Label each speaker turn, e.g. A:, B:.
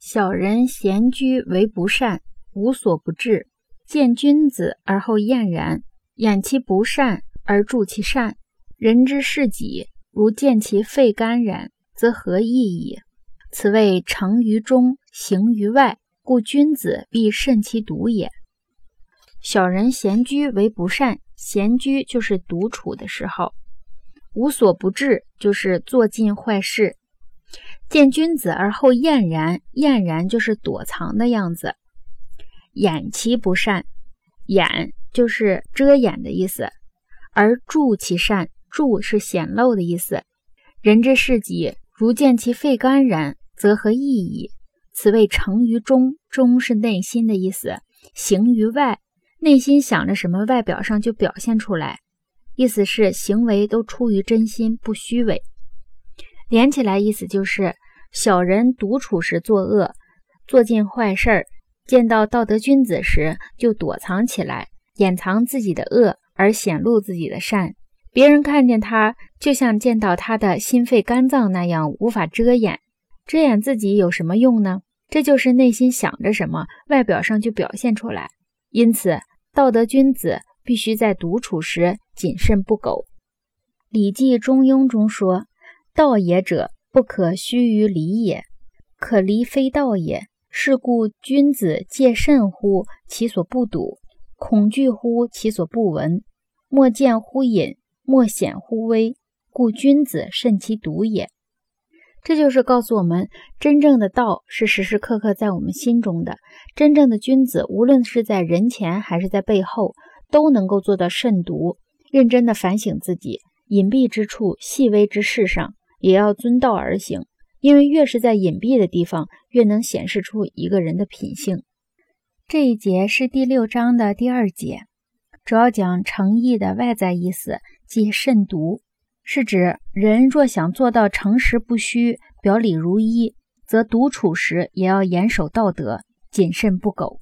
A: 小人闲居为不善，无所不至。见君子而后厌然，掩其不善而助其善。人之视己，如见其肺肝然，则何益矣？此谓成于中，行于外。故君子必慎其独也。小人闲居为不善，闲居就是独处的时候，无所不至就是做尽坏事。见君子而后厌然，厌然就是躲藏的样子。掩其不善，掩就是遮掩的意思，而助其善，助是显露的意思。人之视己，如见其肺肝然，则何益矣？此谓成于中，中是内心的意思；行于外，内心想着什么，外表上就表现出来，意思是行为都出于真心，不虚伪。连起来，意思就是小人独处时作恶，做尽坏事儿；见到道德君子时，就躲藏起来，掩藏自己的恶，而显露自己的善。别人看见他，就像见到他的心肺肝脏那样，无法遮掩。遮掩自己有什么用呢？这就是内心想着什么，外表上就表现出来。因此，道德君子必须在独处时谨慎不苟。《礼记·中庸》中说。道也者，不可虚于离也。可离非道也。是故君子戒慎乎其所不睹，恐惧乎其所不闻。莫见乎隐，莫显乎微。故君子慎其独也。这就是告诉我们，真正的道是时时刻刻在我们心中的。真正的君子，无论是在人前还是在背后，都能够做到慎独，认真的反省自己，隐蔽之处、细微之事上。也要遵道而行，因为越是在隐蔽的地方，越能显示出一个人的品性。这一节是第六章的第二节，主要讲诚意的外在意思，即慎独，是指人若想做到诚实不虚、表里如一，则独处时也要严守道德，谨慎不苟。